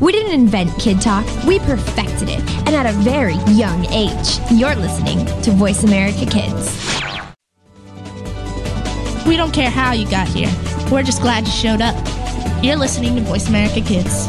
We didn't invent Kid Talk, we perfected it, and at a very young age. You're listening to Voice America Kids. We don't care how you got here, we're just glad you showed up. You're listening to Voice America Kids.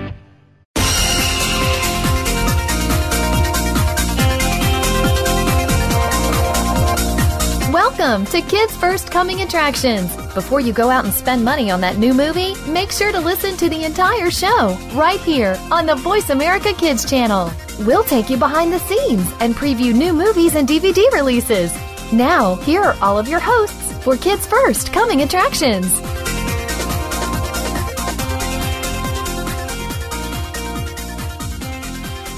Welcome to Kids First Coming Attractions. Before you go out and spend money on that new movie, make sure to listen to the entire show right here on the Voice America Kids channel. We'll take you behind the scenes and preview new movies and DVD releases. Now, here are all of your hosts for Kids First Coming Attractions.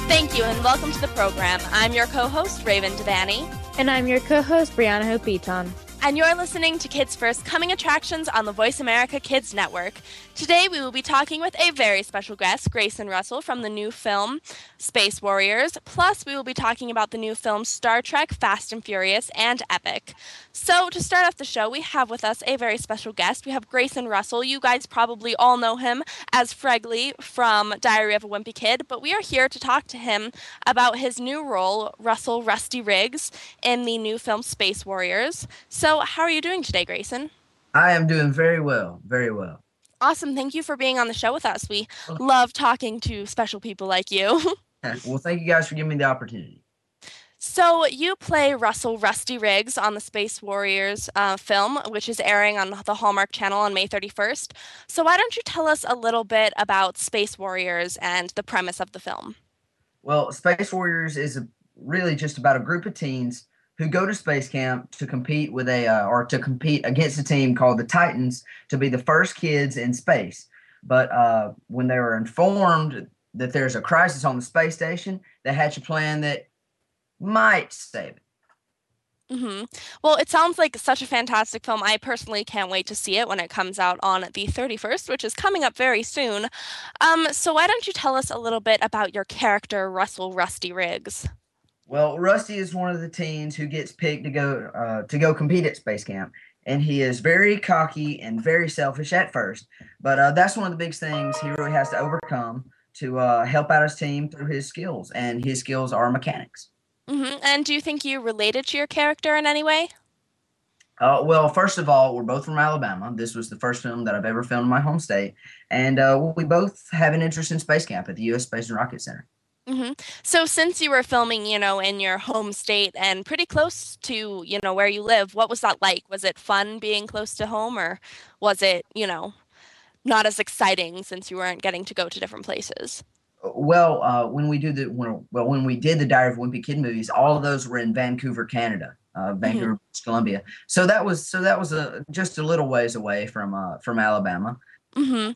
Thank you and welcome to the program. I'm your co host, Raven Devanney. And I'm your co host, Brianna Hope. And you're listening to Kids First Coming Attractions on the Voice America Kids Network. Today we will be talking with a very special guest, Grayson Russell, from the new film Space Warriors. Plus, we will be talking about the new film Star Trek Fast and Furious and Epic. So, to start off the show, we have with us a very special guest. We have Grayson Russell. You guys probably all know him as Fregley from Diary of a Wimpy Kid, but we are here to talk to him about his new role, Russell Rusty Riggs, in the new film Space Warriors. So, how are you doing today, Grayson? I am doing very well, very well. Awesome. Thank you for being on the show with us. We love talking to special people like you. well, thank you guys for giving me the opportunity. So, you play Russell Rusty Riggs on the Space Warriors uh, film, which is airing on the Hallmark Channel on May 31st. So, why don't you tell us a little bit about Space Warriors and the premise of the film? Well, Space Warriors is really just about a group of teens who go to space camp to compete with a uh, or to compete against a team called the Titans to be the first kids in space. But uh, when they were informed that there's a crisis on the space station, they hatch a plan that might save it. Mm-hmm. Well, it sounds like such a fantastic film. I personally can't wait to see it when it comes out on the 31st, which is coming up very soon. Um, so, why don't you tell us a little bit about your character, Russell Rusty Riggs? Well, Rusty is one of the teens who gets picked to go uh, to go compete at space camp, and he is very cocky and very selfish at first. But uh, that's one of the big things he really has to overcome to uh, help out his team through his skills, and his skills are mechanics. Mm-hmm. And do you think you related to your character in any way? Uh, well, first of all, we're both from Alabama. This was the first film that I've ever filmed in my home state, and uh, we both have an interest in space camp at the U.S. Space and Rocket Center. Mm-hmm. So, since you were filming, you know, in your home state and pretty close to, you know, where you live, what was that like? Was it fun being close to home, or was it, you know, not as exciting since you weren't getting to go to different places? Well, uh, when we do the when, well when we did the Diary of Wimpy Kid movies, all of those were in Vancouver, Canada, uh, Vancouver, mm-hmm. Columbia. So that was so that was a just a little ways away from uh, from Alabama. Mm-hmm.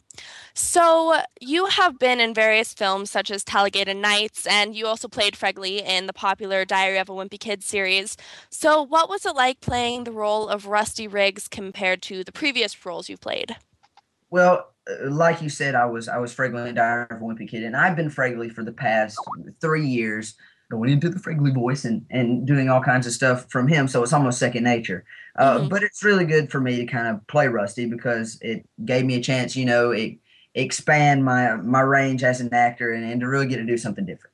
So you have been in various films such as Talladega Nights, and you also played Fregley in the popular Diary of a Wimpy Kid series. So what was it like playing the role of Rusty Riggs compared to the previous roles you played? Well, uh, like you said, I was I was Fregley in Diary of a Wimpy Kid, and I've been Fregley for the past three years going into the Fregley voice and, and doing all kinds of stuff from him. So it's almost second nature. Uh, mm-hmm. But it's really good for me to kind of play Rusty because it gave me a chance, you know, it expand my my range as an actor and, and to really get to do something different.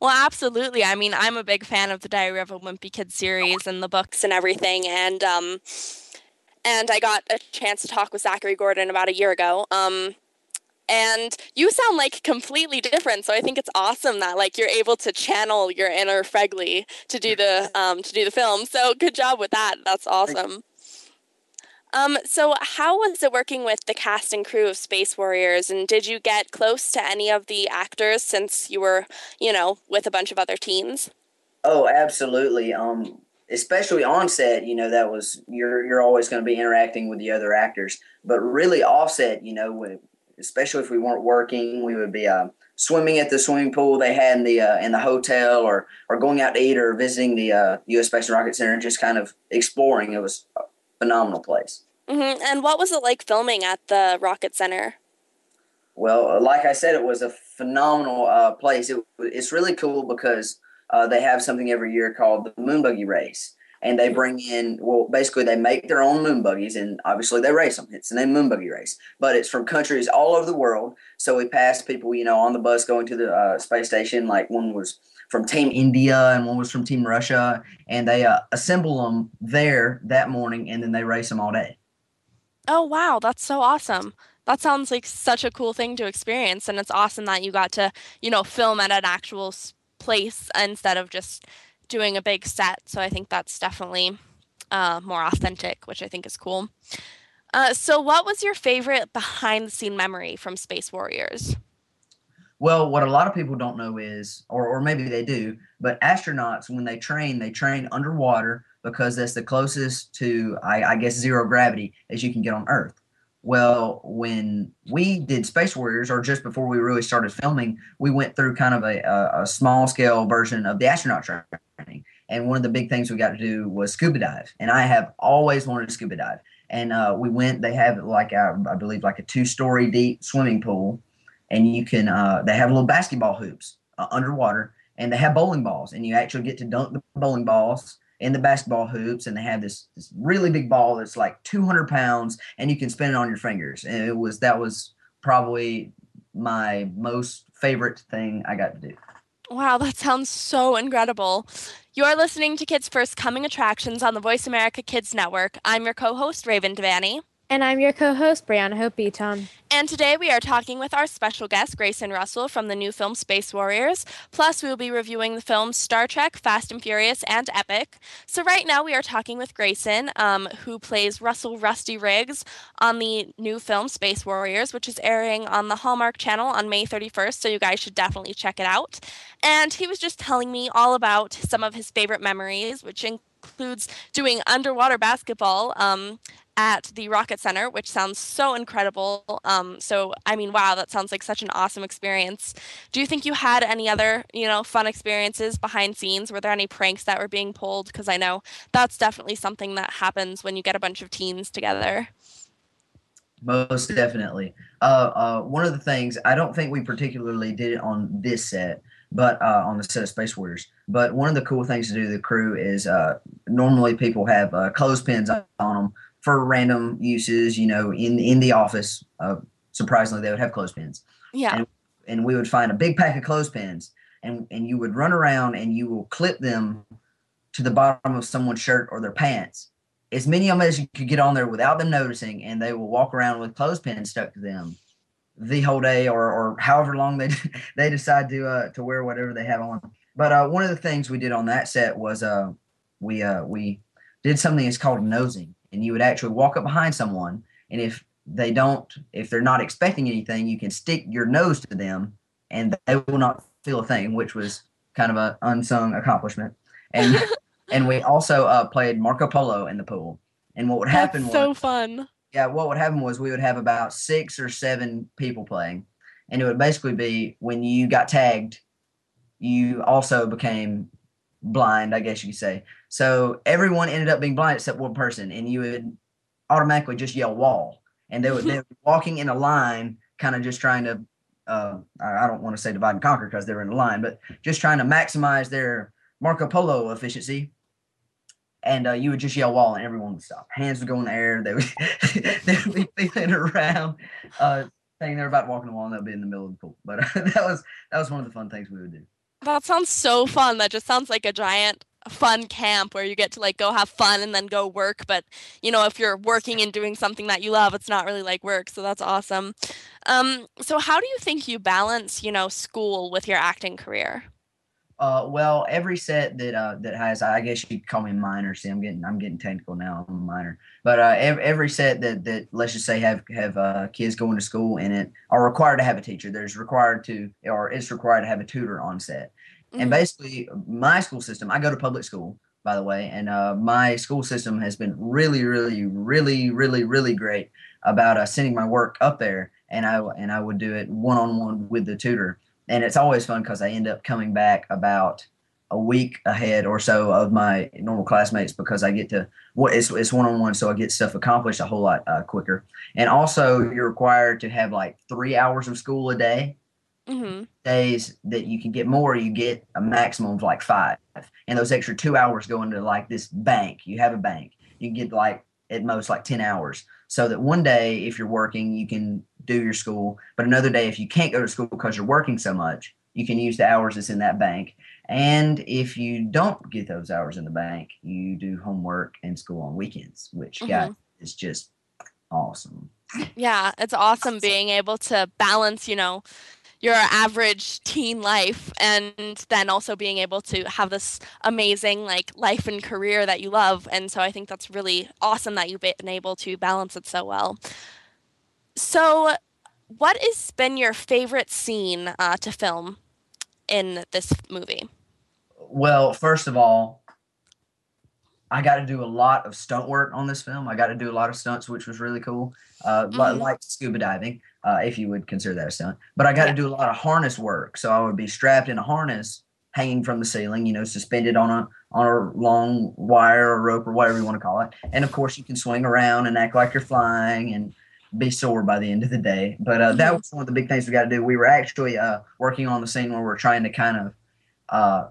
Well, absolutely. I mean, I'm a big fan of the Diary of a Wimpy Kid series and the books and everything, and um, and I got a chance to talk with Zachary Gordon about a year ago. Um, and you sound like completely different so i think it's awesome that like you're able to channel your inner fregley to do the um, to do the film so good job with that that's awesome um, so how was it working with the cast and crew of space warriors and did you get close to any of the actors since you were you know with a bunch of other teens oh absolutely um especially on set, you know, that was you're you're always going to be interacting with the other actors. But really, offset, you know, when especially if we weren't working, we would be uh, swimming at the swimming pool they had in the uh, in the hotel, or or going out to eat, or visiting the uh, U.S. Space and Rocket Center, and just kind of exploring. It was a phenomenal place. Mm-hmm. And what was it like filming at the Rocket Center? Well, like I said, it was a phenomenal uh, place. It, it's really cool because uh, they have something every year called the Moon Buggy Race. And they bring in, well, basically, they make their own moon buggies and obviously they race them. It's the name Moon Buggy Race, but it's from countries all over the world. So we passed people, you know, on the bus going to the uh, space station. Like one was from Team India and one was from Team Russia. And they uh, assemble them there that morning and then they race them all day. Oh, wow. That's so awesome that sounds like such a cool thing to experience and it's awesome that you got to you know film at an actual place instead of just doing a big set so i think that's definitely uh, more authentic which i think is cool. Uh, so what was your favorite behind the scene memory from space warriors? Well what a lot of people don't know is or, or maybe they do but astronauts when they train they train underwater because that's the closest to I, I guess zero gravity as you can get on earth well, when we did Space Warriors, or just before we really started filming, we went through kind of a, a, a small scale version of the astronaut training. And one of the big things we got to do was scuba dive. And I have always wanted to scuba dive. And uh, we went, they have like, a, I believe, like a two story deep swimming pool. And you can, uh, they have little basketball hoops uh, underwater and they have bowling balls. And you actually get to dunk the bowling balls in the basketball hoops and they have this, this really big ball that's like 200 pounds and you can spin it on your fingers. And it was that was probably my most favorite thing i got to do. Wow that sounds so incredible. You're listening to kids first coming attractions on the voice america kids network. I'm your co-host raven devanney and I'm your co host, Brianna Hope Beaton. And today we are talking with our special guest, Grayson Russell, from the new film Space Warriors. Plus, we will be reviewing the films Star Trek, Fast and Furious, and Epic. So, right now we are talking with Grayson, um, who plays Russell Rusty Riggs on the new film Space Warriors, which is airing on the Hallmark channel on May 31st. So, you guys should definitely check it out. And he was just telling me all about some of his favorite memories, which includes doing underwater basketball um, at the Rocket Center, which sounds so incredible. Um, so, I mean, wow, that sounds like such an awesome experience. Do you think you had any other, you know, fun experiences behind scenes? Were there any pranks that were being pulled? Because I know that's definitely something that happens when you get a bunch of teens together. Most definitely. Uh, uh, one of the things I don't think we particularly did it on this set, but uh, on the set of Space Warriors. But one of the cool things to do the crew is uh, normally people have uh, clothespins on them for random uses, you know, in in the office. Uh, surprisingly, they would have clothespins. Yeah. And, and we would find a big pack of clothespins, and and you would run around and you will clip them to the bottom of someone's shirt or their pants. As many of them as you could get on there without them noticing, and they will walk around with clothespins stuck to them the whole day or or however long they they decide to uh to wear whatever they have on. But uh, one of the things we did on that set was uh we uh we did something that's called nosing and you would actually walk up behind someone and if they don't if they're not expecting anything you can stick your nose to them and they will not feel a thing which was kind of an unsung accomplishment. And and we also uh, played marco polo in the pool. And what would happen That's was so fun. Yeah what would happen was we would have about six or seven people playing. And it would basically be when you got tagged you also became blind i guess you could say so everyone ended up being blind except one person, and you would automatically just yell wall, and they would they be walking in a line, kind of just trying to. Uh, I don't want to say divide and conquer because they're in a line, but just trying to maximize their Marco Polo efficiency. And uh, you would just yell wall, and everyone would stop. Hands would go in the air. They would they would be feeling around, uh, saying they're about to walk in the wall, and they'll be in the middle of the pool. But uh, that was that was one of the fun things we would do. That sounds so fun. That just sounds like a giant fun camp where you get to like go have fun and then go work but you know if you're working and doing something that you love it's not really like work so that's awesome um, so how do you think you balance you know school with your acting career uh, well, every set that uh, that has, I guess you could call me minor. See, I'm getting I'm getting technical now. I'm a minor, but uh, every, every set that that let's just say have have uh, kids going to school in it are required to have a teacher. There's required to or it's required to have a tutor on set. Mm-hmm. And basically, my school system, I go to public school, by the way, and uh, my school system has been really, really, really, really, really great about uh, sending my work up there and I and I would do it one on one with the tutor, and it's always fun because I end up coming back about a week ahead or so of my normal classmates because I get to what it's it's one on one, so I get stuff accomplished a whole lot uh, quicker. And also, you're required to have like three hours of school a day. Mm-hmm. Days that you can get more, you get a maximum of like five, and those extra two hours go into like this bank. You have a bank. You get like at most like ten hours, so that one day if you're working, you can do your school, but another day if you can't go to school because you're working so much, you can use the hours that's in that bank and if you don't get those hours in the bank, you do homework and school on weekends, which mm-hmm. guys is just awesome. Yeah, it's awesome being able to balance, you know, your average teen life and then also being able to have this amazing like life and career that you love. And so i think that's really awesome that you've been able to balance it so well. So what has been your favorite scene uh, to film in this movie? Well, first of all, I got to do a lot of stunt work on this film. I got to do a lot of stunts, which was really cool, uh, mm-hmm. like scuba diving, uh, if you would consider that a stunt. But I got to do a lot of harness work. So I would be strapped in a harness, hanging from the ceiling, you know, suspended on a on a long wire or rope or whatever you want to call it. And of course, you can swing around and act like you're flying and be sore by the end of the day. But uh, that mm-hmm. was one of the big things we got to do. We were actually uh, working on the scene where we're trying to kind of uh,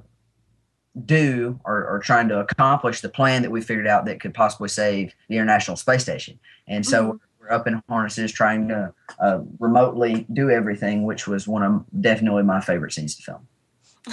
do or, or trying to accomplish the plan that we figured out that could possibly save the International Space Station. And so mm-hmm. We're up in harnesses trying to uh, remotely do everything, which was one of definitely my favorite scenes to film.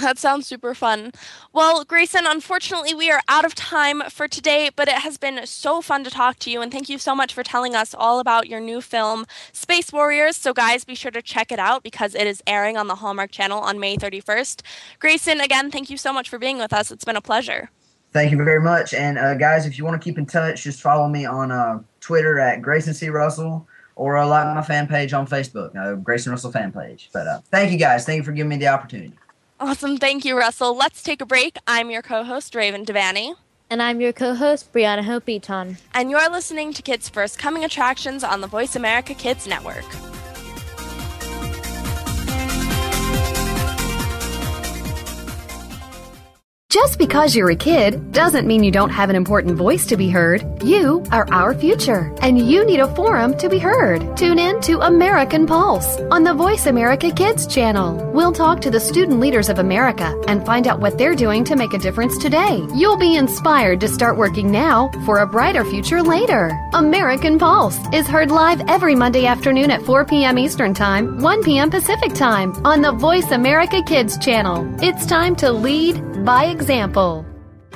That sounds super fun. Well, Grayson, unfortunately, we are out of time for today, but it has been so fun to talk to you, and thank you so much for telling us all about your new film, Space Warriors. So, guys, be sure to check it out because it is airing on the Hallmark Channel on May 31st. Grayson, again, thank you so much for being with us. It's been a pleasure. Thank you very much. And, uh, guys, if you want to keep in touch, just follow me on uh, Twitter at Grayson C. Russell or uh, like my fan page on Facebook, uh, Grayson Russell fan page. But uh, thank you, guys. Thank you for giving me the opportunity. Awesome. Thank you, Russell. Let's take a break. I'm your co host, Raven Devanney. And I'm your co host, Brianna Hope Beaton. And you're listening to Kids First Coming Attractions on the Voice America Kids Network. Just because you're a kid doesn't mean you don't have an important voice to be heard. You are our future, and you need a forum to be heard. Tune in to American Pulse on the Voice America Kids channel. We'll talk to the student leaders of America and find out what they're doing to make a difference today. You'll be inspired to start working now for a brighter future later. American Pulse is heard live every Monday afternoon at 4 p.m. Eastern Time, 1 p.m. Pacific Time on the Voice America Kids channel. It's time to lead by example example.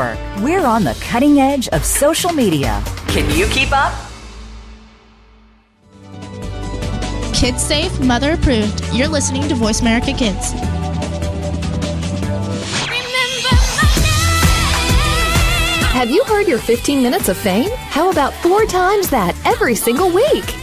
Network. We're on the cutting edge of social media. Can you keep up? Kids safe, mother approved. You're listening to Voice America Kids. Have you heard your 15 minutes of fame? How about four times that every single week?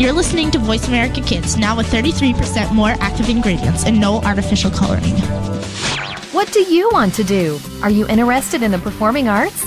You're listening to Voice America Kids, now with 33% more active ingredients and no artificial coloring. What do you want to do? Are you interested in the performing arts?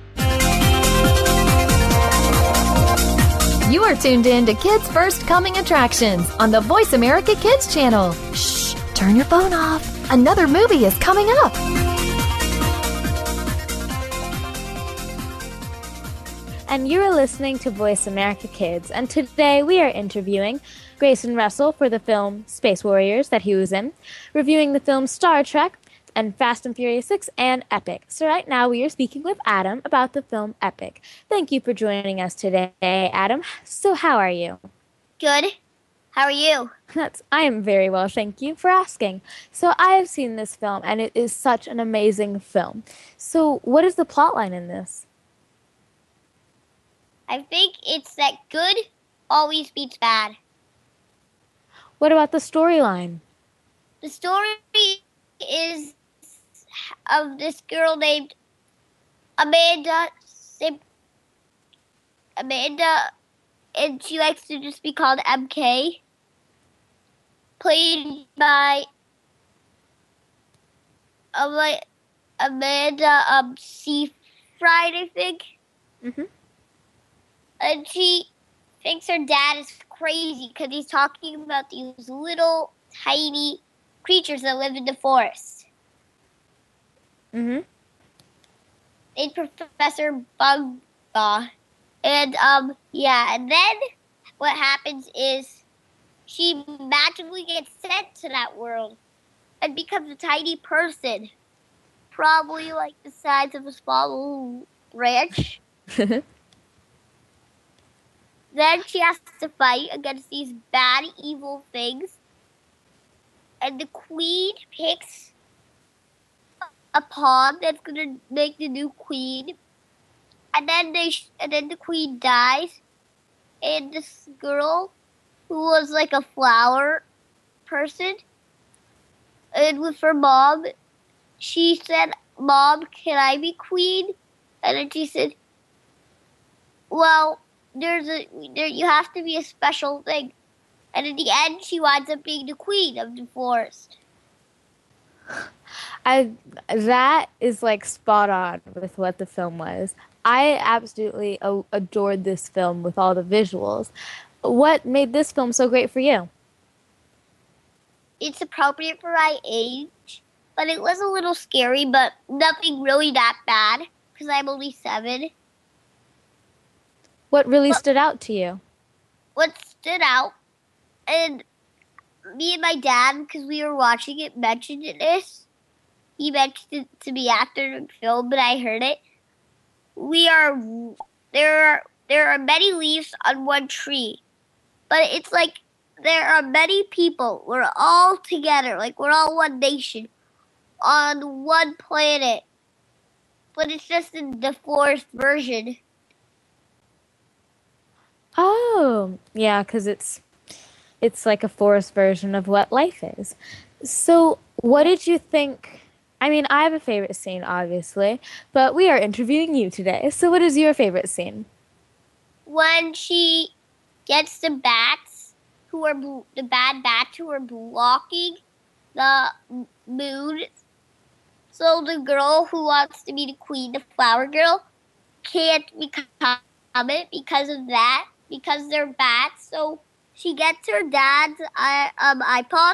You are tuned in to Kids First Coming Attractions on the Voice America Kids channel. Shh, turn your phone off. Another movie is coming up. And you're listening to Voice America Kids, and today we are interviewing Grayson Russell for the film Space Warriors that he was in, reviewing the film Star Trek, and Fast and Furious 6 and Epic. So, right now we are speaking with Adam about the film Epic. Thank you for joining us today, Adam. So, how are you? Good. How are you? That's I am very well, thank you for asking. So, I have seen this film and it is such an amazing film. So, what is the plot line in this? I think it's that good always beats bad. What about the storyline? The story is of this girl named Amanda. Amanda, and she likes to just be called MK. Played by Amanda um, Seyfried, I think. Mm-hmm. And she thinks her dad is crazy because he's talking about these little tiny creatures that live in the forest. Mm-hmm. Named Professor Bugba. And um yeah, and then what happens is she magically gets sent to that world and becomes a tiny person. Probably like the size of a small ranch. then she has to fight against these bad evil things and the queen picks a pawn that's gonna make the new queen, and then they sh- and then the queen dies, and this girl, who was like a flower person, and with her mom, she said, "Mom, can I be queen?" And then she said, "Well, there's a there you have to be a special thing." And in the end, she winds up being the queen of the forest. I that is like spot on with what the film was. I absolutely adored this film with all the visuals. What made this film so great for you? It's appropriate for my age, but it was a little scary, but nothing really that bad because I'm only seven. What really stood out to you? What stood out and me and my dad, because we were watching it, mentioned this. He mentioned it to me after the film, but I heard it. We are there are there are many leaves on one tree, but it's like there are many people. We're all together, like we're all one nation on one planet, but it's just in the forest version. Oh, yeah, because it's it's like a forest version of what life is. So, what did you think? I mean, I have a favorite scene, obviously, but we are interviewing you today. So, what is your favorite scene? When she gets the bats who are the bad bats who are blocking the moon. So the girl who wants to be the queen, the flower girl, can't become it because of that, because they're bats. So she gets her dad's um, iPod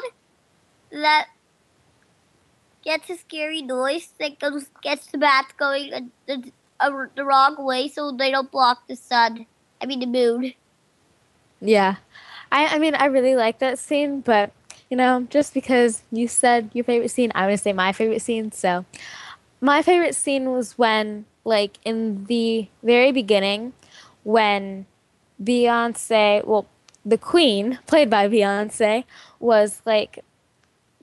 that gets a scary noise that goes gets the bats going the, uh, the wrong way so they don't block the sun. I mean the moon. Yeah, I I mean I really like that scene, but you know just because you said your favorite scene, I'm gonna say my favorite scene. So my favorite scene was when like in the very beginning when Beyonce well the queen, played by Beyonce, was like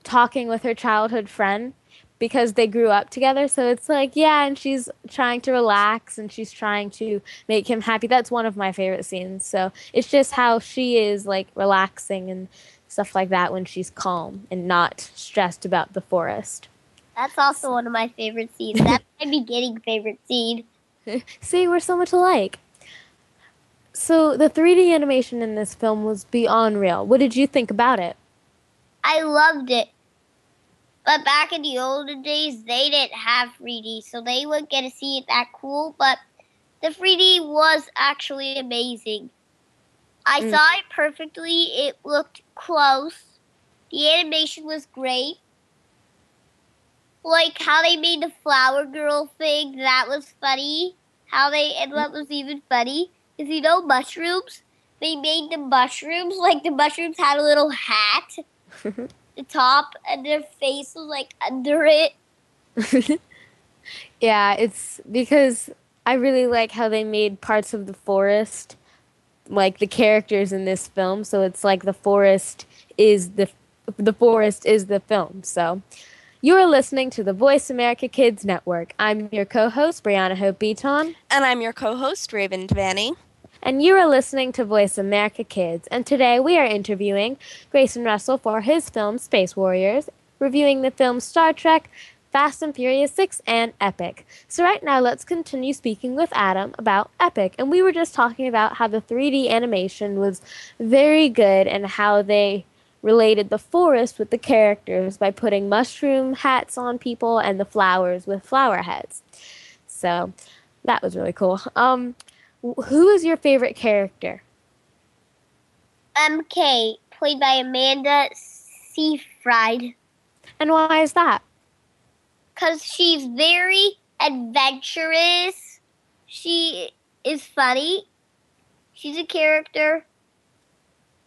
talking with her childhood friend because they grew up together. So it's like, yeah, and she's trying to relax and she's trying to make him happy. That's one of my favorite scenes. So it's just how she is like relaxing and stuff like that when she's calm and not stressed about the forest. That's also one of my favorite scenes. That's my beginning favorite scene. See, we're so much alike. So the 3D animation in this film was beyond real. What did you think about it? I loved it. But back in the olden days, they didn't have 3D, so they wouldn't get to see it that cool. But the 3D was actually amazing. I Mm. saw it perfectly. It looked close. The animation was great. Like how they made the flower girl thing, that was funny. How they, and what was even funny is you know mushrooms? They made the mushrooms, like the mushrooms had a little hat the top and their face was like under it. yeah, it's because I really like how they made parts of the forest like the characters in this film. So it's like the forest is the the forest is the film. So you're listening to the Voice America Kids Network. I'm your co-host Brianna Hope Beaton. And I'm your co host, Raven Devaney. And you are listening to Voice America Kids. And today we are interviewing Grayson Russell for his film Space Warriors, reviewing the film Star Trek, Fast and Furious 6, and Epic. So, right now, let's continue speaking with Adam about Epic. And we were just talking about how the 3D animation was very good and how they related the forest with the characters by putting mushroom hats on people and the flowers with flower heads. So, that was really cool. Um, who is your favorite character? MK, played by Amanda Seyfried, And why is that? because she's very adventurous. She is funny. She's a character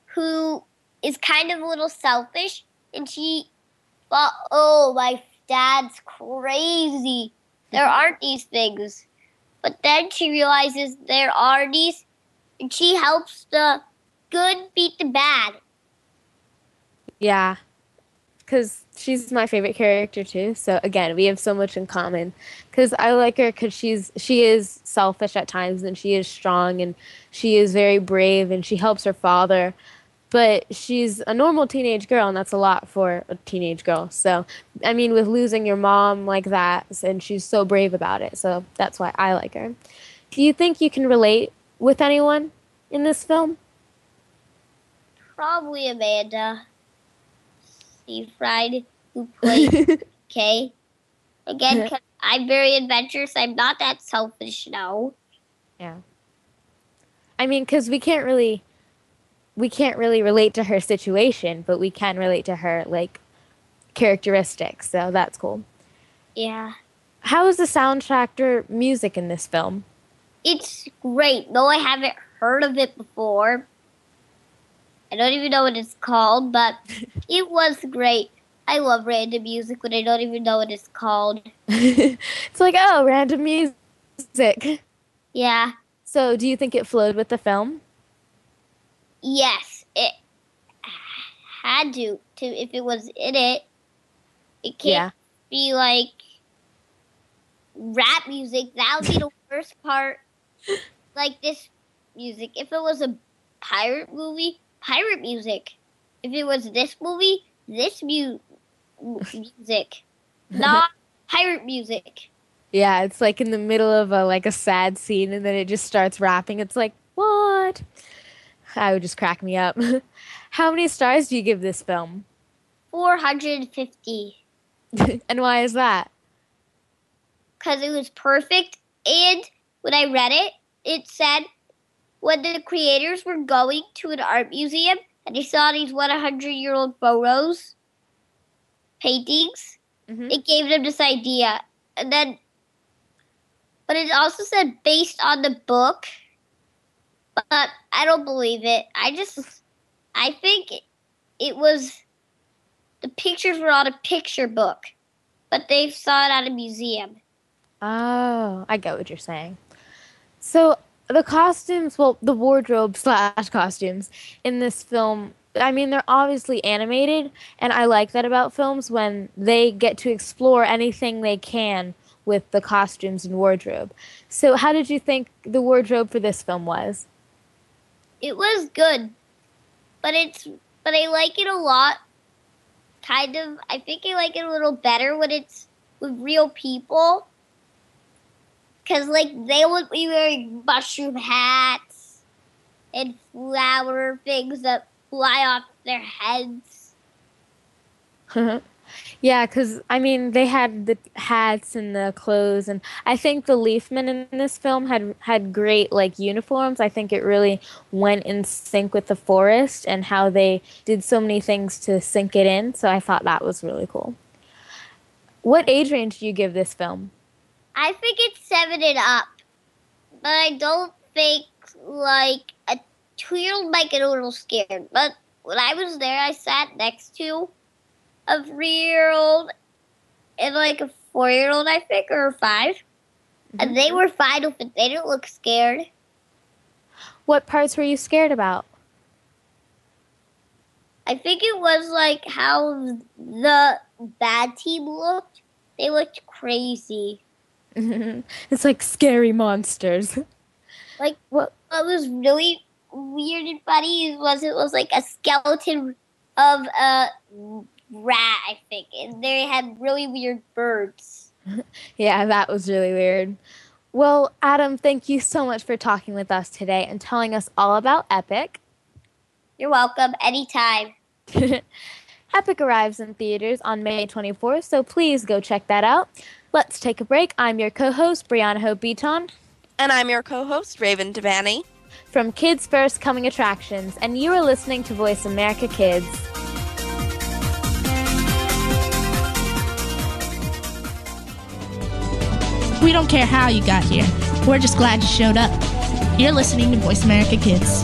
who is kind of a little selfish, and she thought, oh, my dad's crazy. There aren't these things. But then she realizes there are these, and she helps the good beat the bad. Yeah. Because she's my favorite character too. So again, we have so much in common. Because I like her because she's she is selfish at times and she is strong and she is very brave and she helps her father. But she's a normal teenage girl and that's a lot for a teenage girl. So I mean, with losing your mom like that, and she's so brave about it. So that's why I like her. Do you think you can relate with anyone in this film? Probably Amanda Seyfried, who played Kay. Again, 'cause I'm very adventurous. I'm not that selfish now. Yeah. I mean, because we can't really, we can't really relate to her situation, but we can relate to her like characteristics. So that's cool. Yeah. How is the soundtrack or music in this film? It's great, though I haven't heard of it before. I don't even know what it's called, but it was great. I love random music when I don't even know what it's called. it's like oh, random music. Yeah. So, do you think it flowed with the film? Yes, it had to. To if it was in it, it can't Yeah. be like rap music. That would be the worst part. Like this music. If it was a pirate movie, pirate music. If it was this movie, this mu- music. Not pirate music. Yeah, it's like in the middle of a like a sad scene, and then it just starts rapping. It's like what? That would just crack me up. How many stars do you give this film? 450. and why is that? because it was perfect. And when I read it, it said when the creators were going to an art museum and they saw these 100 year old photos, paintings, Mhm. it gave them this idea. And then, but it also said based on the book, but I don't believe it. I just, I think it, was, the pictures were on a picture book, but they saw it at a museum. Oh, I get what you're saying. So the costumes, well, the wardrobe slash costumes in this film I mean, they're obviously animated, and I like that about films when they get to explore anything they can with the costumes and wardrobe. So, how did you think the wardrobe for this film was? It was good, but it's but I like it a lot. Kind of, I think I like it a little better when it's with real people. Cause like they would be wearing mushroom hats and flower things that fly off their heads. yeah, because I mean, they had the hats and the clothes, and I think the Leafmen in this film had had great like uniforms. I think it really went in sync with the forest and how they did so many things to sink it in. So I thought that was really cool. What age range do you give this film? I think it's seven and up, but I don't think like a two-year-old might get a little scared. But when I was there, I sat next to a three-year-old and like a four-year-old, I think, or 5 mm-hmm. and they were fine with it. They didn't look scared. What parts were you scared about? I think it was like how the bad team looked. They looked crazy. it's like scary monsters. Like what? What was really weird and funny was it was like a skeleton of a rat, I think, and they had really weird birds. yeah, that was really weird. Well, Adam, thank you so much for talking with us today and telling us all about Epic. You're welcome. Anytime. Epic arrives in theaters on May 24th, so please go check that out. Let's take a break. I'm your co host, Brianna Hope Beaton. And I'm your co host, Raven Devanney. From Kids First Coming Attractions, and you are listening to Voice America Kids. We don't care how you got here. We're just glad you showed up. You're listening to Voice America Kids.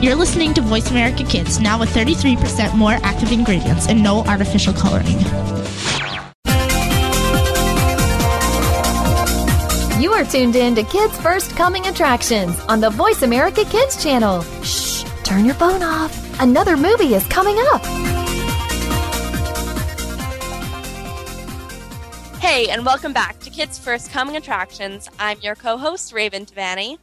You're listening to Voice America Kids, now with 33% more active ingredients and no artificial coloring. You are tuned in to Kids First Coming Attractions on the Voice America Kids channel. Shh, turn your phone off. Another movie is coming up. Hey, and welcome back to Kids First Coming Attractions. I'm your co host, Raven Devanney.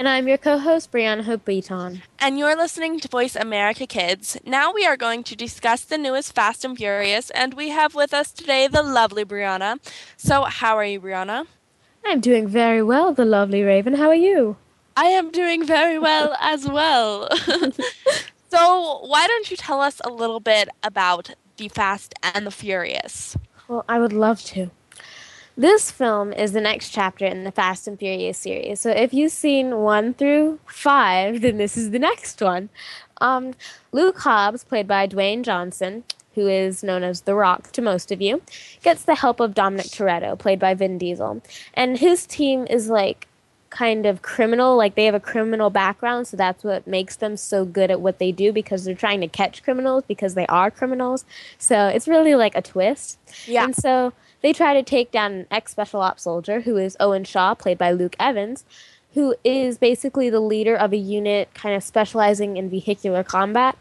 And I'm your co host, Brianna Hope Beaton. And you're listening to Voice America Kids. Now we are going to discuss the newest Fast and Furious, and we have with us today the lovely Brianna. So, how are you, Brianna? I'm doing very well, the lovely Raven. How are you? I am doing very well as well. so, why don't you tell us a little bit about the Fast and the Furious? Well, I would love to. This film is the next chapter in the Fast and Furious series. So if you've seen one through five, then this is the next one. Um, Luke Hobbs, played by Dwayne Johnson, who is known as The Rock to most of you, gets the help of Dominic Toretto, played by Vin Diesel. And his team is like kind of criminal, like they have a criminal background, so that's what makes them so good at what they do because they're trying to catch criminals because they are criminals. So it's really like a twist. Yeah. And so they try to take down an ex special ops soldier who is Owen Shaw, played by Luke Evans, who is basically the leader of a unit kind of specializing in vehicular combat.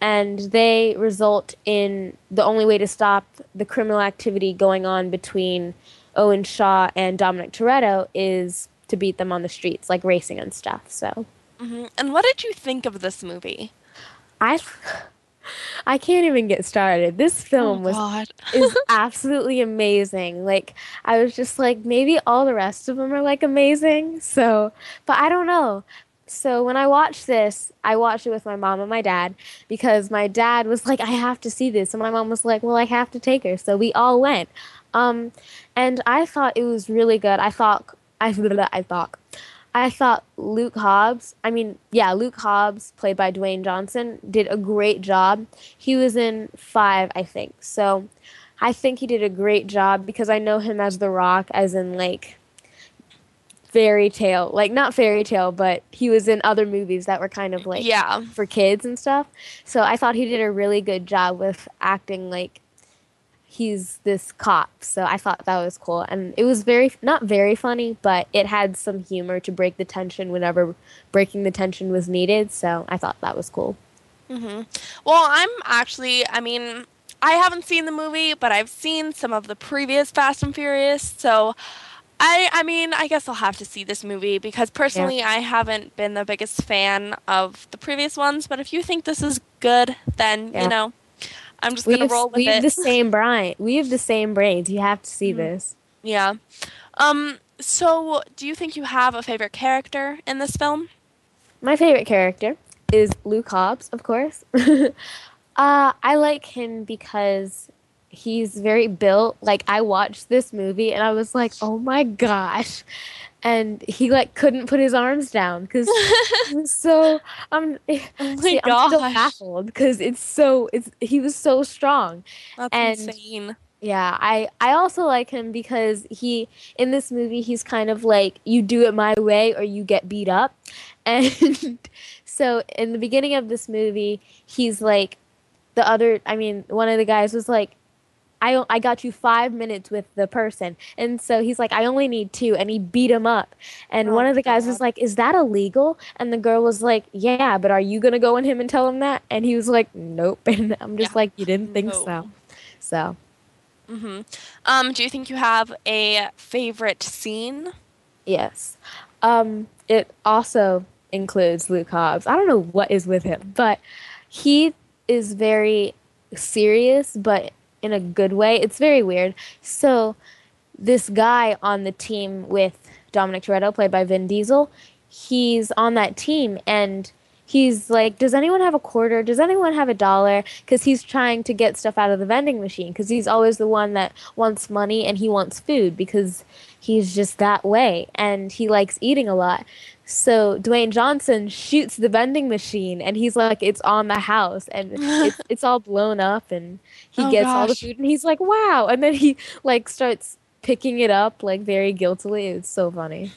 And they result in the only way to stop the criminal activity going on between Owen Shaw and Dominic Toretto is to beat them on the streets, like racing and stuff. So, hmm And what did you think of this movie? I I can't even get started. This film oh, was is absolutely amazing. Like I was just like maybe all the rest of them are like amazing. So, but I don't know. So when I watched this, I watched it with my mom and my dad because my dad was like I have to see this and my mom was like, "Well, I have to take her." So we all went. Um and I thought it was really good. I thought I I thought I thought Luke Hobbs, I mean, yeah, Luke Hobbs, played by Dwayne Johnson, did a great job. He was in five, I think. So I think he did a great job because I know him as The Rock, as in like fairy tale, like not fairy tale, but he was in other movies that were kind of like Yeah. for kids and stuff. So I thought he did a really good job with acting like he's this cop. So I thought that was cool. And it was very, not very funny, but it had some humor to break the tension whenever breaking the tension was needed. So I thought that was cool. hmm Well, I'm actually, I mean, I haven't seen the movie, but I've seen some of the previous Fast and Furious. So I, I mean, I guess I'll have to see this movie because personally, I haven't been the biggest fan of the previous ones. But if you think this is good, then Yeah. you know, I'm just We gonna have, roll with we it. have the same brain. We have the same brains. You have to see this. yeah. Um. So, do you think you have a favorite character in this film? My favorite character is Luke Hobbs, of course. uh, I like him because he's very built. Like I watched this movie and I was like, "Oh my gosh." And he like couldn't put his arms down because so I'm, Oh see, I'm still baffled because it's so it's he was so strong. That's And- insane. Yeah, I I also like him because he in this movie he's kind of like you do it my way or you get beat up. And so in the beginning of this movie, he's like the other I mean, one of the guys was like I I got you 5 minutes with the person. And so he's like I only need 2 and he beat him up. And Oh, one of the guys was like, "Is that illegal?" And the girl was like, "Yeah, but are you going to go in him and tell him that?" And he was like, "Nope." And I'm just Yeah. like, "You didn't think No. so." So, hmm Um. Do you think you have a favorite scene? Yes. Um, it also includes Luke Hobbs. I don't know what is with him, but he is very serious, but in a good way. It's very weird. So, this guy on the team with Dominic Toretto, played by Vin Diesel, he's on that team and he's like, Does anyone have a quarter? Does anyone have a dollar? Because he's trying to get stuff out of the vending machine because he's always the one that wants money and he wants food because he's just that way and he likes eating a lot. So Dwayne Johnson shoots the vending machine and he's like, It's on the house and it's, it's all blown up and he Oh, gets all the food and he's like, Wow. And then he like starts picking it up like very guiltily. It's so funny.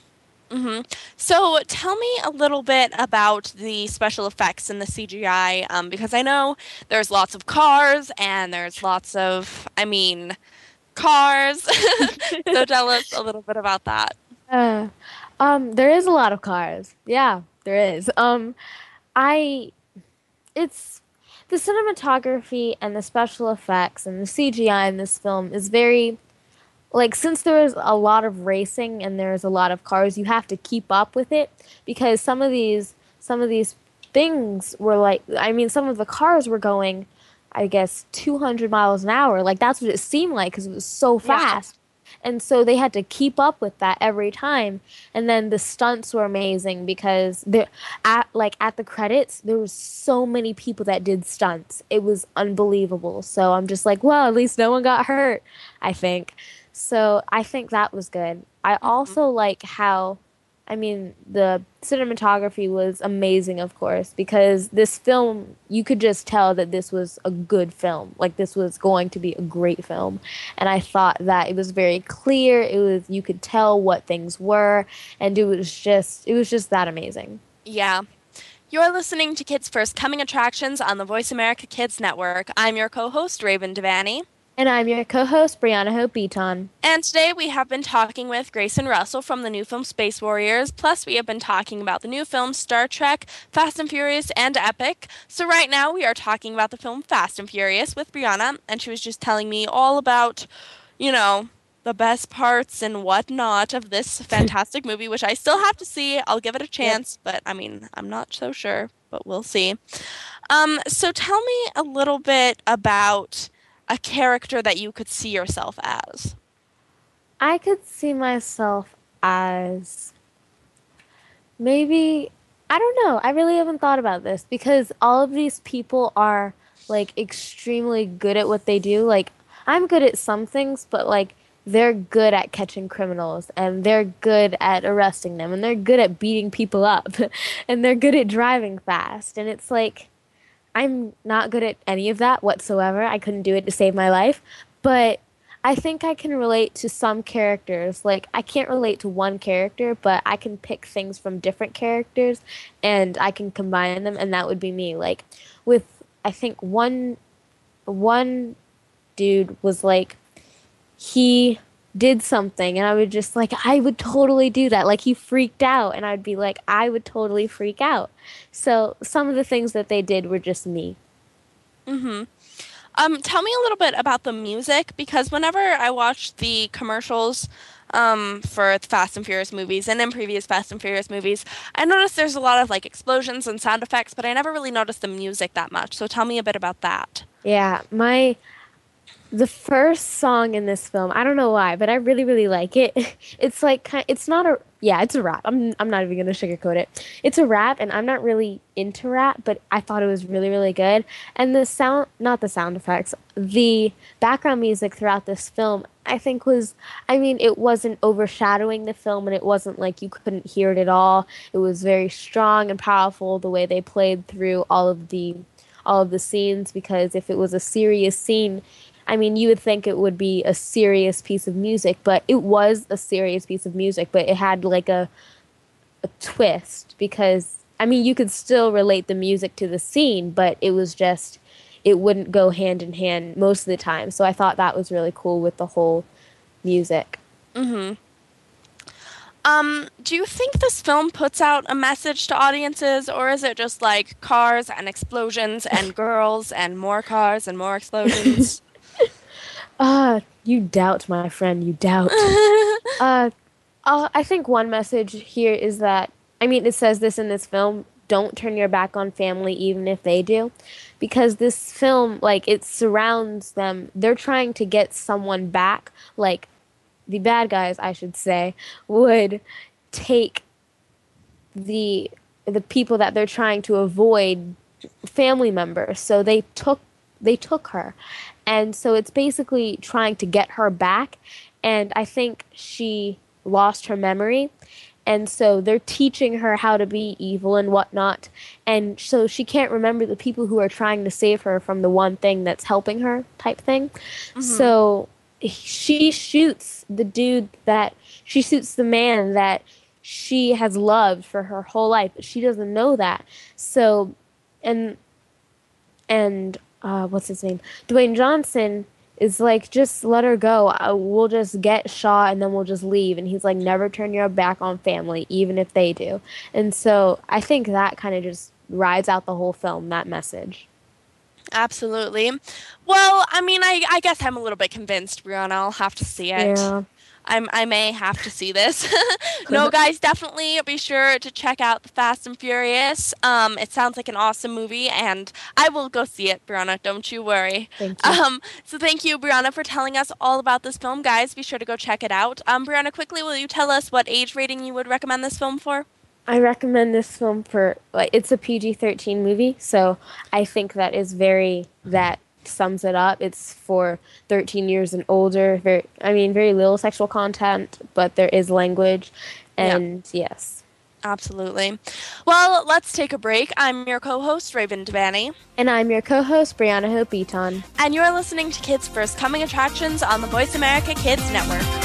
hmm So tell me a little bit about the special effects and the CGI, um, because I know there's lots of cars and there's lots of, I mean, cars. so tell us a little bit about that. Uh, um, there is a lot of cars. Yeah, there is. Um, I, it's the cinematography and the special effects and the CGI in this film is very, like since there is a lot of racing and there's a lot of cars, you have to keep up with it because some of these some of these things were like I mean some of the cars were going I guess 200 miles an hour. Like that's what it seemed like because it was so fast. And so they had to keep up with that every time. And then the stunts were amazing because they at like at the credits there was so many people that did stunts. It was unbelievable. So I'm just like, well, at least no one got hurt, I think. So I think that was good. I mm-hmm. also like how I mean, the cinematography was amazing, of course, because this film, you could just tell that this was a good film. Like, this was going to be a great film. And I thought that it was very clear. It was, you could tell what things were. And it was just, it was just that amazing. Yeah. You're listening to Kids First Coming Attractions on the Voice America Kids Network. I'm your co host, Raven Devanney. And I'm your co host, Brianna Hope Beaton. And today we have been talking with Grayson Russell from the new film Space Warriors. Plus, we have been talking about the new film Star Trek, Fast and Furious, and Epic. So, right now we are talking about the film Fast and Furious with Brianna, and she was just telling me all about, you know, the best parts and whatnot of this fantastic movie, which I still have to see. I'll give it a chance, but I mean, I'm not so sure, but we'll see. Um, so, tell me a little bit about a character that you could see yourself as? I could see myself as maybe I don't know. I really haven't thought about this because all of these people are like extremely good at what they do. Like I'm good at some things, but like they're good at catching criminals and they're good at arresting them and they're good at beating people up and they're good at driving fast. And it's like I'm not good at any of that whatsoever. I couldn't do it to save my life. But I think I can relate to some characters. Like, I can't relate to one character, but I can pick things from different characters and I can combine them, and that would be me. Like, with, I think, one, one dude was like, he did something and I would just like I would totally do that. Like he freaked out and I'd be like I would totally freak out. So some of the things that they did were just me. Mhm. Um tell me a little bit about the music because whenever I watched the commercials um, for Fast and Furious movies and in previous Fast and Furious movies, I noticed there's a lot of like explosions and sound effects, but I never really noticed the music that much. So tell me a bit about that. Yeah, my the first song in this film, I don't know why, but I really really like it. It's like it's not a yeah, it's a rap. I'm I'm not even gonna sugarcoat it. It's a rap, and I'm not really into rap, but I thought it was really really good. And the sound, not the sound effects, the background music throughout this film, I think was, I mean, it wasn't overshadowing the film, and it wasn't like you couldn't hear it at all. It was very strong and powerful the way they played through all of the all of the scenes because if it was a serious scene I mean, you would think it would be a serious piece of music, but it was a serious piece of music, but it had like a a twist because I mean, you could still relate the music to the scene, but it was just it wouldn't go hand in hand most of the time. So I thought that was really cool with the whole music. Mhm. Um, do you think this film puts out a message to audiences, or is it just like cars and explosions and girls and more cars and more explosions? Ah, uh, you doubt, my friend. You doubt. uh, uh, I think one message here is that I mean, it says this in this film: don't turn your back on family, even if they do, because this film, like, it surrounds them. They're trying to get someone back, like the bad guys, I should say, would take the the people that they're trying to avoid family members. So they took they took her and so it's basically trying to get her back. And I think she lost her memory. And so they're teaching her how to be evil and whatnot. And so she can't remember the people who are trying to save her from the one thing that's helping her, type thing. Mm-hmm. So she shoots the dude that she shoots the man that she has loved for her whole life but she doesn't know that so and and uh, what's his name? Dwayne Johnson is like, just let her go. Uh, we'll just get shot and then we'll just leave. And he's like, never turn your back on family, even if they do. And so I think that kind of just rides out the whole film, that message. Absolutely. Well, I mean, I, I guess I'm a little bit convinced, Brianna. I'll have to see it. Yeah. I'm, I may have to see this. no, guys, definitely be sure to check out the Fast and Furious. Um, it sounds like an awesome movie, and I will go see it, Brianna. Don't you worry. Thank you. Um, so thank you, Brianna, for telling us all about this film, guys. Be sure to go check it out. Um, Brianna, quickly, will you tell us what age rating you would recommend this film for? I recommend this film for like it's a PG-13 movie, so I think that is very that sums it up. It's for 13 years and older. Very, I mean, very little sexual content, but there is language, and yes. Absolutely. Well, let's take a break. I'm your co-host, Raven Devanney. And I'm your co-host, Brianna Hope Beaton. And you're listening to Kids First Coming Attractions on the Voice America Kids Network.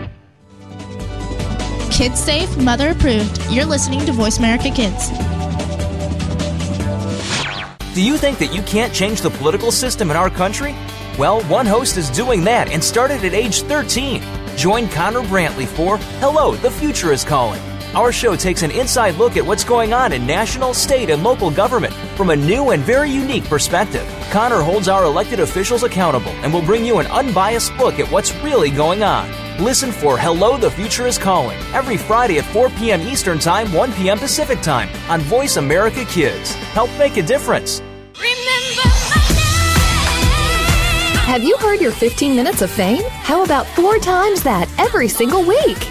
Kids safe, mother approved. You're listening to Voice America Kids. Do you think that you can't change the political system in our country? Well, one host is doing that and started at age 13. Join Connor Brantley for Hello, the Future is Calling. Our show takes an inside look at what's going on in national, state, and local government from a new and very unique perspective. Connor holds our elected officials accountable and will bring you an unbiased look at what's really going on. Listen for Hello, the Future is Calling every Friday at 4 p.m. Eastern Time, 1 p.m. Pacific Time on Voice America Kids. Help make a difference. Have you heard your 15 minutes of fame? How about four times that every single week?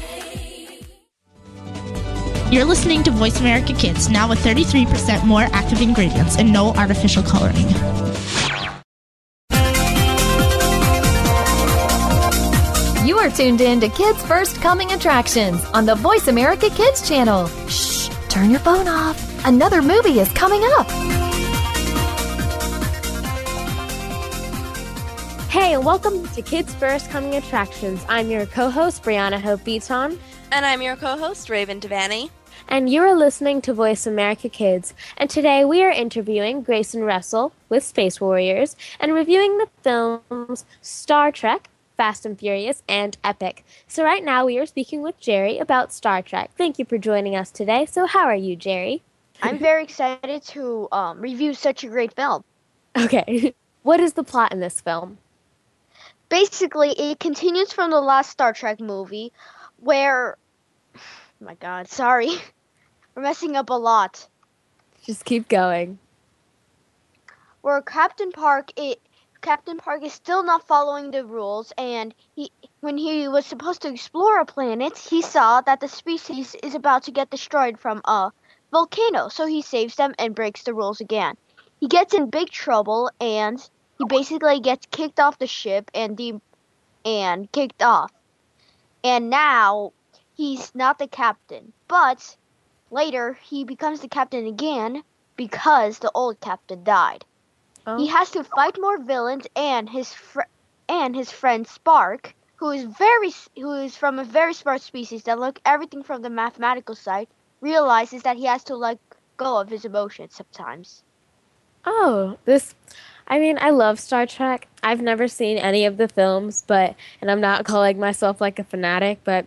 You're listening to Voice America Kids, now with 33% more active ingredients and no artificial coloring. You are tuned in to Kids First Coming Attractions on the Voice America Kids channel. Shh, turn your phone off. Another movie is coming up. Hey, and welcome to Kids First Coming Attractions. I'm your co-host, Brianna Hope Beaton. And I'm your co-host, Raven Devanney. And you are listening to Voice America Kids. And today we are interviewing Grayson Russell with Space Warriors and reviewing the films Star Trek, Fast and Furious, and Epic. So right now we are speaking with Jerry about Star Trek. Thank you for joining us today. So how are you, Jerry? I'm very excited to um, review such a great film. Okay. what is the plot in this film? Basically, it continues from the last Star Trek movie where. Oh my god, sorry. We're messing up a lot. Just keep going. Where Captain Park it Captain Park is still not following the rules and he when he was supposed to explore a planet, he saw that the species is about to get destroyed from a volcano, so he saves them and breaks the rules again. He gets in big trouble and he basically gets kicked off the ship and de- and kicked off. And now he's not the captain, but later he becomes the captain again because the old captain died. Oh. He has to fight more villains and his fr- and his friend Spock, who is very who is from a very smart species that look everything from the mathematical side, realizes that he has to let go of his emotions sometimes. Oh, this I mean, I love Star Trek. I've never seen any of the films, but and I'm not calling myself like a fanatic, but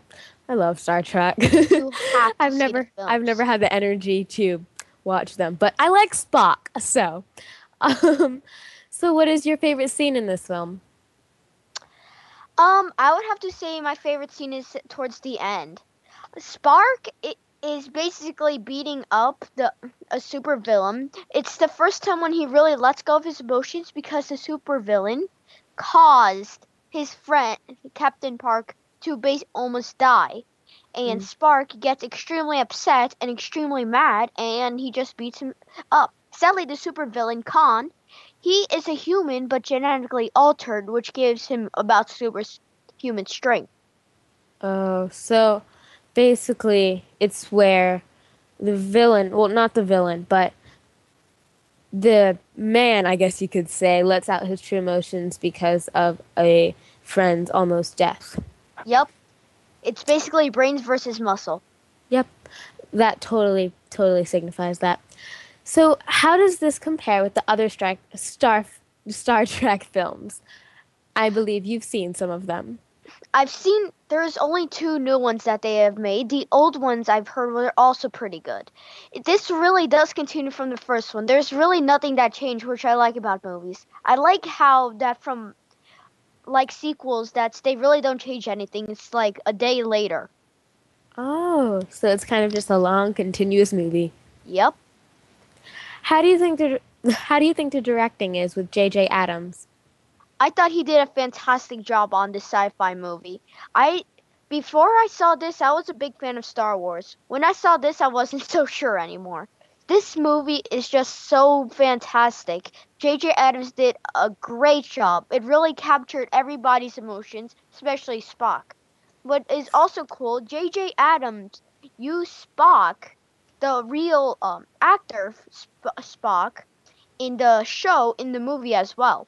I love Star Trek. I've never I've never had the energy to watch them, but I like Spock. So, um, so what is your favorite scene in this film? Um, I would have to say my favorite scene is towards the end. Spock is basically beating up the a super villain. It's the first time when he really lets go of his emotions because the super villain caused his friend Captain Park to base almost die. And mm. Spock gets extremely upset and extremely mad and he just beats him up. Sadly the super villain Khan he is a human, but genetically altered, which gives him about superhuman strength. Oh, so basically, it's where the villain, well, not the villain, but the man, I guess you could say, lets out his true emotions because of a friend's almost death. Yep. It's basically brains versus muscle. Yep. That totally, totally signifies that. So, how does this compare with the other Star, Star, Star Trek films? I believe you've seen some of them. I've seen there's only two new ones that they have made. The old ones I've heard were also pretty good. This really does continue from the first one. There's really nothing that changed, which I like about movies. I like how that from like sequels that they really don't change anything. It's like a day later. Oh, so it's kind of just a long continuous movie. Yep. How do you think the how do you think the directing is with J.J. Abrams? I thought he did a fantastic job on this sci-fi movie. I before I saw this, I was a big fan of Star Wars. When I saw this, I wasn't so sure anymore. This movie is just so fantastic. J.J. Abrams did a great job. It really captured everybody's emotions, especially Spock. What is also cool, J.J. Abrams used Spock the real um, actor Sp- Spock in the show in the movie as well.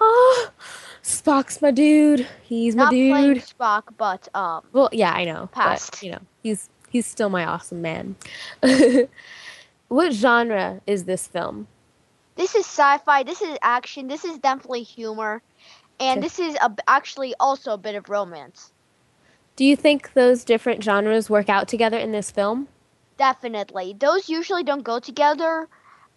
Oh, Spock's my dude. He's Not my dude. Playing Spock, but um. Well, yeah, I know. Past, but, you know, he's he's still my awesome man. what genre is this film? This is sci-fi. This is action. This is definitely humor, and this is a, actually also a bit of romance. Do you think those different genres work out together in this film? Definitely. Those usually don't go together,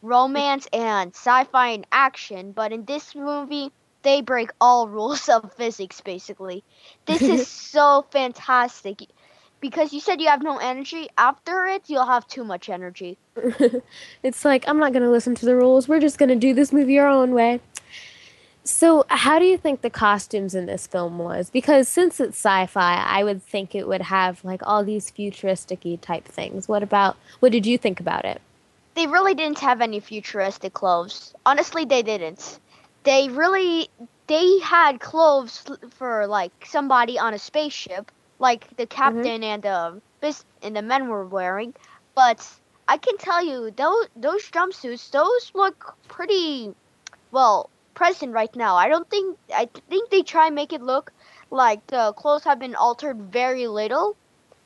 romance and sci-fi and action, but in this movie they break all rules of physics basically. This is so fantastic. Because you said you have no energy, after it you'll have too much energy. it's like I'm not going to listen to the rules. We're just going to do this movie our own way. So, how do you think the costumes in this film was? Because since it's sci-fi, I would think it would have like all these futuristic type things. What about what did you think about it? They really didn't have any futuristic clothes. Honestly, they didn't. They really they had clothes for like somebody on a spaceship, like the mm-hmm. captain mm-hmm. and the and the men were wearing, but I can tell you those those jumpsuits, those look pretty well present right now. I don't think I think they try and make it look like the clothes have been altered very little,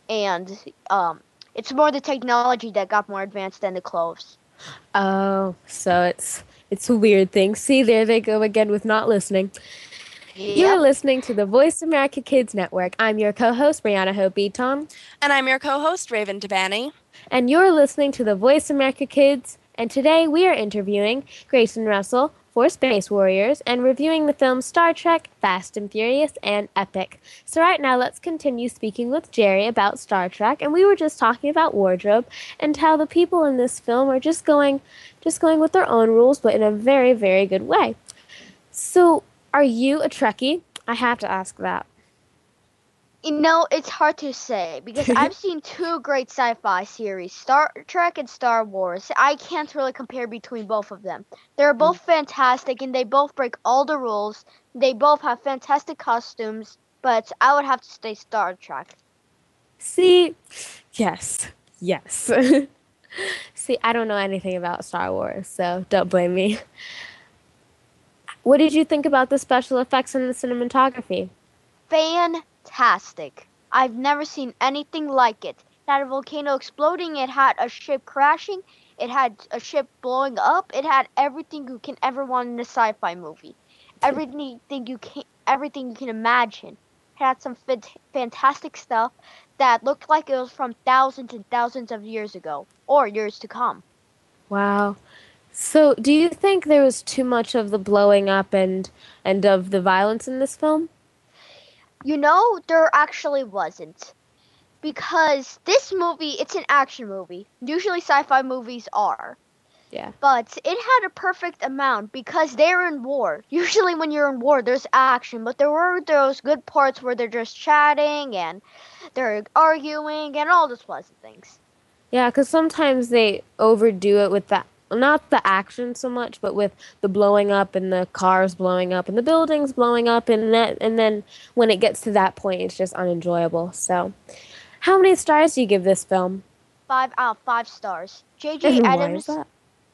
and um, it's more the technology that got more advanced than the clothes. Oh, so it's it's a weird thing. See, there they go again with not listening. Yep. You're listening to the Voice America Kids Network. I'm your co-host Brianna Hope Beaton. And I'm your co-host Raven Devanney. And you're listening to the Voice America Kids. And today we are interviewing Grayson Russell, for Space Warriors and reviewing the films Star Trek, Fast and Furious, and Epic. So, right now, let's continue speaking with Jerry about Star Trek. And we were just talking about wardrobe and how the people in this film are just going, just going with their own rules, but in a very, very good way. So, are you a Trekkie? I have to ask that. You know, it's hard to say because I've seen two great sci-fi series, Star Trek and Star Wars. I can't really compare between both of them. They're both mm. fantastic and they both break all the rules. They both have fantastic costumes, but I would have to say Star Trek. See, yes, yes. See, I don't know anything about Star Wars, so don't blame me. What did you think about the special effects and the cinematography? Fantastic. I've never seen anything like it. It had a volcano exploding, it had a ship crashing, It had a ship blowing up. It had everything you can ever want in a sci-fi movie. Everything you can, everything you can imagine. It had some fant- fantastic stuff that looked like it was from thousands and thousands of years ago or years to come. Wow. So, do you think there was too much of the blowing up and and of the violence in this film? You know, there actually wasn't. Because this movie, it's an action movie. Usually sci-fi movies are. Yeah. But it had a perfect amount because they're in war. Usually when you're in war, there's action, but there were those good parts where they're just chatting and they're arguing and all those pleasant things. Yeah, because sometimes they overdo it with that. Not the action so much, but with the blowing up and the cars blowing up and the buildings blowing up, and that, and then when it gets to that point, it's just unenjoyable. So, how many stars do you give this film? Five out of five stars. J.J. Abrams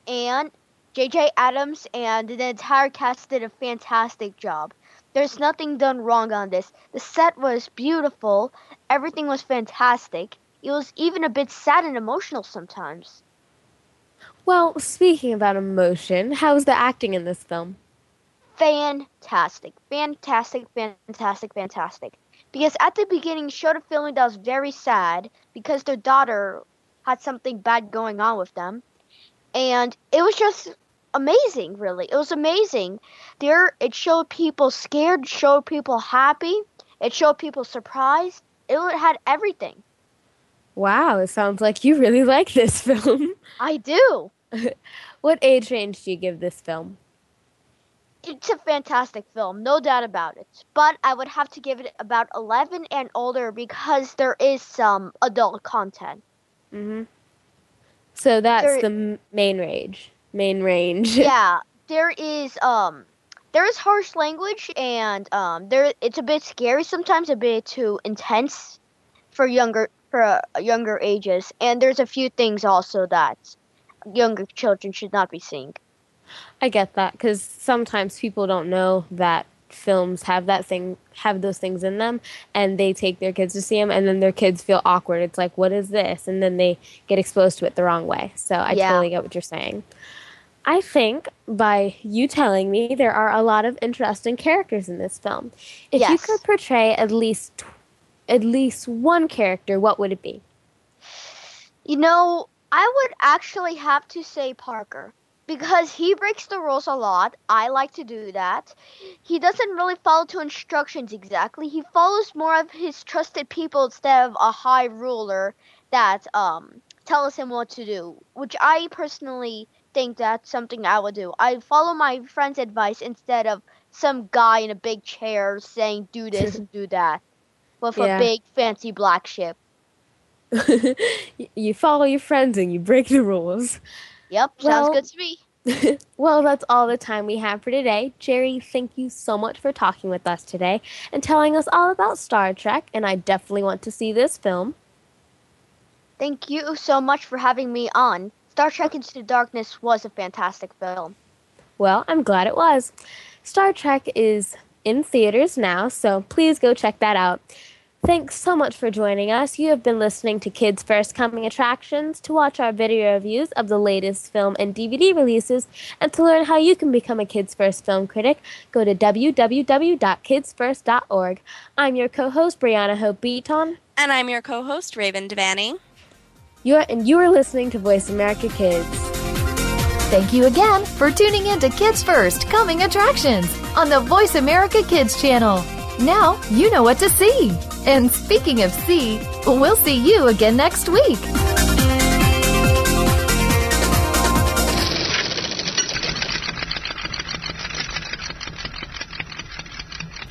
and J.J. Abrams and the entire cast did a fantastic job. There's nothing done wrong on this. The set was beautiful. Everything was fantastic. It was even a bit sad and emotional sometimes. Well, speaking about emotion, how's the acting in this film? Fantastic. Fantastic, fantastic, fantastic. Because at the beginning, showed a feeling that was very sad because their daughter had something bad going on with them. And it was just amazing, really. It was amazing. There, it showed people scared, showed people happy, it showed people surprised. It had everything. Wow, it sounds like you really like this film. I do. what age range do you give this film? It's a fantastic film, no doubt about it. But I would have to give it about 11 and older because there is some adult content. Mm-hmm. So that's There- the main range. Main range. yeah, there is um there is harsh language and um there it's a bit scary sometimes, a bit too intense for younger for uh, younger ages. And there's a few things also that younger children should not be seeing. I get that because sometimes people don't know that films have that thing, have those things in them, and they take their kids to see them, and then their kids feel awkward. It's like, what is this? And then they get exposed to it the wrong way. So I Yeah. totally get what you're saying. I think by you telling me there are a lot of interesting characters in this film. If you could portray at least at least one character, what would it be? You know, I would actually have to say Parker because he breaks the rules a lot. I like to do that. He doesn't really follow to instructions exactly. He follows more of his trusted people instead of a high ruler that um tells him what to do, which I personally think that's something I would do. I follow my friend's advice instead of some guy in a big chair saying do this and do that with Yeah. a big fancy black ship. You follow your friends and you break the rules. Yep, Well- sounds good to me. well, that's all the time we have for today. Jerry, thank you so much for talking with us today and telling us all about Star Trek. And I definitely want to see this film. Thank you so much for having me on. Star Trek Into the Darkness was a fantastic film. Well, I'm glad it was. Star Trek is in theaters now, so please go check that out. Thanks so much for joining us. You have been listening to Kids First Coming Attractions. To watch our video reviews of the latest film and DVD releases, and to learn how you can become a Kids First film critic, go to www.kidsfirst.org. I'm your co-host Brianna Hope Beaton. And I'm your co host, Raven Devaney. You're and you are listening to Voice America Kids. Thank you again for tuning in to Kids First Coming Attractions on the Voice America Kids channel. Now you know what to see. And speaking of see, we'll see you again next week.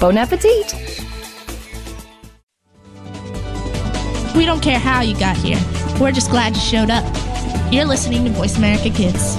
Bon appetit! We don't care how you got here. We're just glad you showed up. You're listening to Voice America Kids.